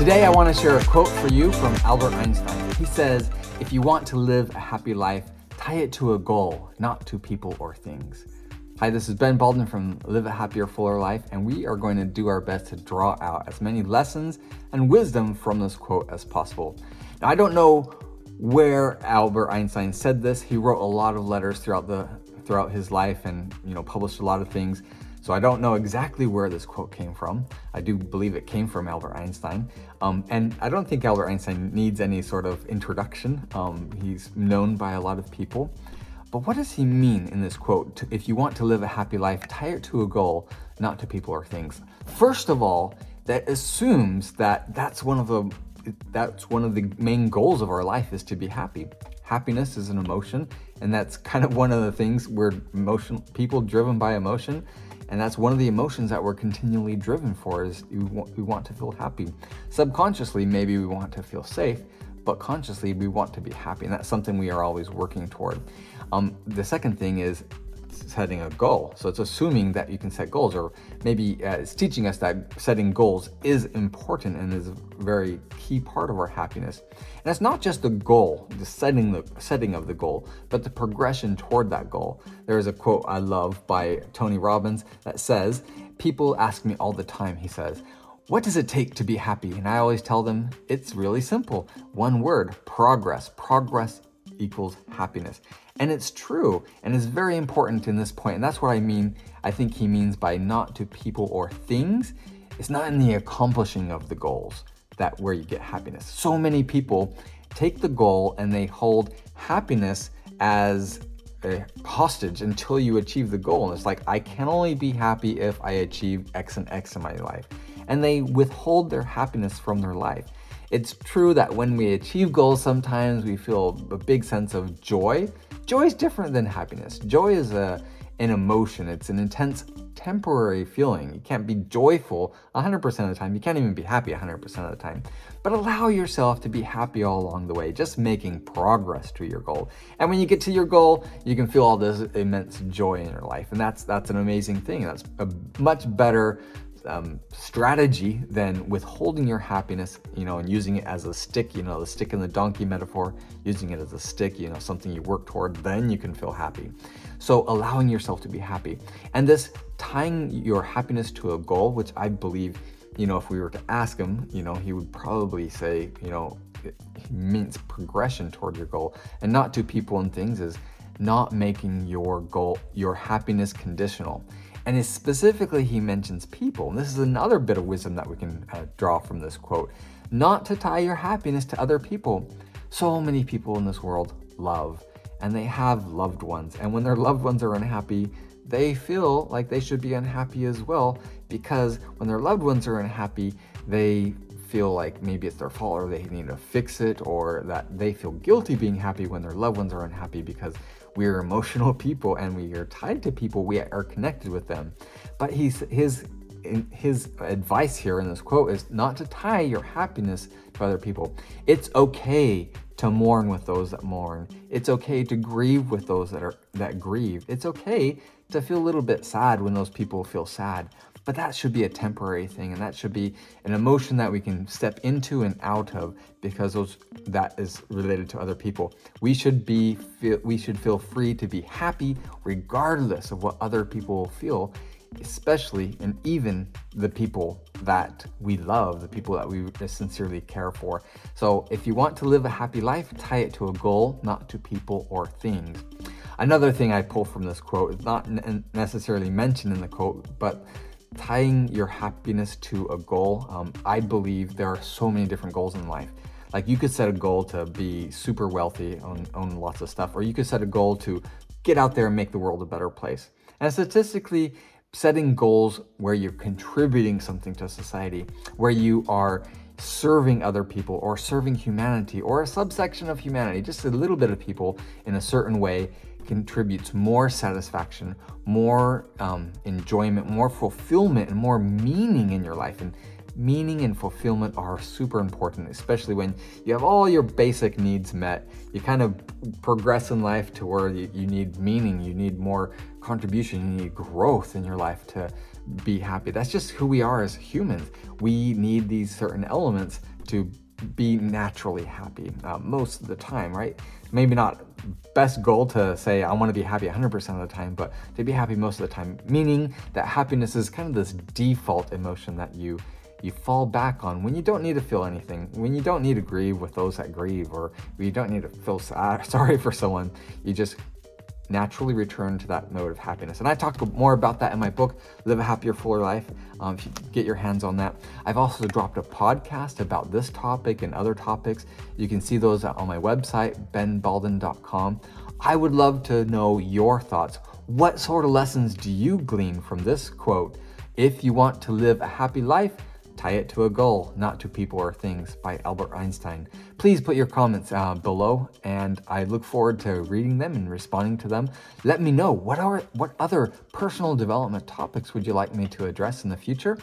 Today, I want to share a quote for you from Albert Einstein. He says, If you want to live a happy life, tie it to a goal, not to people or things. Hi, this is Ben Balden from Live a Happier, Fuller Life, and we are going to do our best to draw out as many lessons and wisdom from this quote as possible. Now, I don't know where Albert Einstein said this. He wrote a lot of letters throughout the throughout his life and you know published a lot of things. So I don't know exactly where this quote came from. I do believe it came from Albert Einstein. Um, and I don't think Albert Einstein needs any sort of introduction. Um, he's known by a lot of people. But what does he mean in this quote? If you want to live a happy life, tie it to a goal, not to people or things. First of all, that assumes that that's one of the that's one of the main goals of our life is to be happy. Happiness is an emotion, and that's kind of one of the things we're emotion people driven by emotion, and that's one of the emotions that we're continually driven for is we want, we want to feel happy. Subconsciously, maybe we want to feel safe, but consciously we want to be happy, and that's something we are always working toward. Um, the second thing is setting a goal. So it's assuming that you can set goals, or maybe uh, it's teaching us that setting goals is important and is a very key part of our happiness. And it's not just the goal, the setting the setting of the goal, but the progression toward that goal. There is a quote I love by Tony Robbins that says, "People ask me all the time," he says. What does it take to be happy? And I always tell them it's really simple. One word progress. Progress equals happiness. And it's true and it's very important in this point. And that's what I mean. I think he means by not to people or things. It's not in the accomplishing of the goals that where you get happiness. So many people take the goal and they hold happiness as a hostage until you achieve the goal. And it's like, I can only be happy if I achieve X and X in my life. And they withhold their happiness from their life. It's true that when we achieve goals, sometimes we feel a big sense of joy. Joy is different than happiness. Joy is a, an emotion, it's an intense temporary feeling. You can't be joyful 100% of the time. You can't even be happy 100% of the time. But allow yourself to be happy all along the way, just making progress to your goal. And when you get to your goal, you can feel all this immense joy in your life. And that's that's an amazing thing. That's a much better um, strategy than withholding your happiness, you know, and using it as a stick, you know, the stick in the donkey metaphor, using it as a stick, you know, something you work toward, then you can feel happy. So allowing yourself to be happy. And this tying your happiness to a goal, which I believe, you know, if we were to ask him, you know, he would probably say, you know, it means progression toward your goal and not to people and things is not making your goal, your happiness conditional. And specifically, he mentions people. And this is another bit of wisdom that we can uh, draw from this quote not to tie your happiness to other people. So many people in this world love, and they have loved ones. And when their loved ones are unhappy, they feel like they should be unhappy as well because when their loved ones are unhappy, they feel like maybe it's their fault or they need to fix it or that they feel guilty being happy when their loved ones are unhappy because we are emotional people and we are tied to people. We are connected with them. But he's his his advice here in this quote is not to tie your happiness to other people. It's okay to mourn with those that mourn. It's okay to grieve with those that are that grieve. It's okay to feel a little bit sad when those people feel sad but that should be a temporary thing and that should be an emotion that we can step into and out of because those that is related to other people. We should be feel, we should feel free to be happy regardless of what other people feel, especially and even the people that we love, the people that we sincerely care for. So if you want to live a happy life, tie it to a goal, not to people or things. Another thing I pull from this quote is not necessarily mentioned in the quote, but tying your happiness to a goal, um, I believe there are so many different goals in life. Like you could set a goal to be super wealthy, own, own lots of stuff, or you could set a goal to get out there and make the world a better place. And statistically, setting goals where you're contributing something to society, where you are serving other people or serving humanity or a subsection of humanity, just a little bit of people in a certain way contributes more satisfaction, more um, enjoyment, more fulfillment, and more meaning in your life. And meaning and fulfillment are super important, especially when you have all your basic needs met. You kind of progress in life to where you, you need meaning, you need more contribution, you need growth in your life to be happy. That's just who we are as humans. We need these certain elements to be naturally happy uh, most of the time, right? Maybe not best goal to say I want to be happy 100% of the time, but to be happy most of the time, meaning that happiness is kind of this default emotion that you you fall back on when you don't need to feel anything, when you don't need to grieve with those that grieve, or you don't need to feel sad, sorry for someone. You just naturally return to that mode of happiness. And I talk more about that in my book, Live a Happier, Fuller Life. Um, if you get your hands on that, I've also dropped a podcast about this topic and other topics. You can see those on my website, benbalden.com. I would love to know your thoughts. What sort of lessons do you glean from this quote? If you want to live a happy life, Tie It to a Goal, Not to People or Things by Albert Einstein. Please put your comments uh, below and I look forward to reading them and responding to them. Let me know what are what other personal development topics would you like me to address in the future?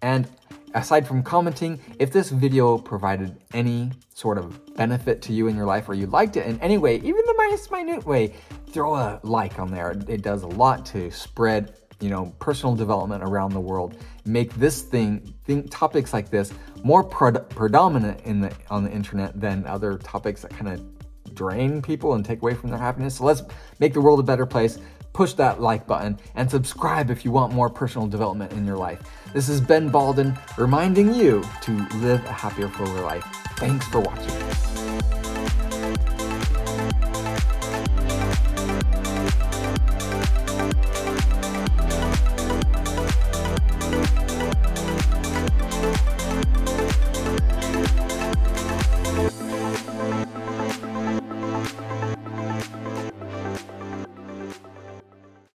And aside from commenting, if this video provided any sort of benefit to you in your life or you liked it in any way, even the most minute way, throw a like on there. It does a lot to spread you know, personal development around the world. Make this thing, think topics like this more predominant in the on the internet than other topics that kind of drain people and take away from their happiness. So let's make the world a better place. Push that like button and subscribe if you want more personal development in your life. This is Ben Balden reminding you to live a happier, fuller life. Thanks for watching.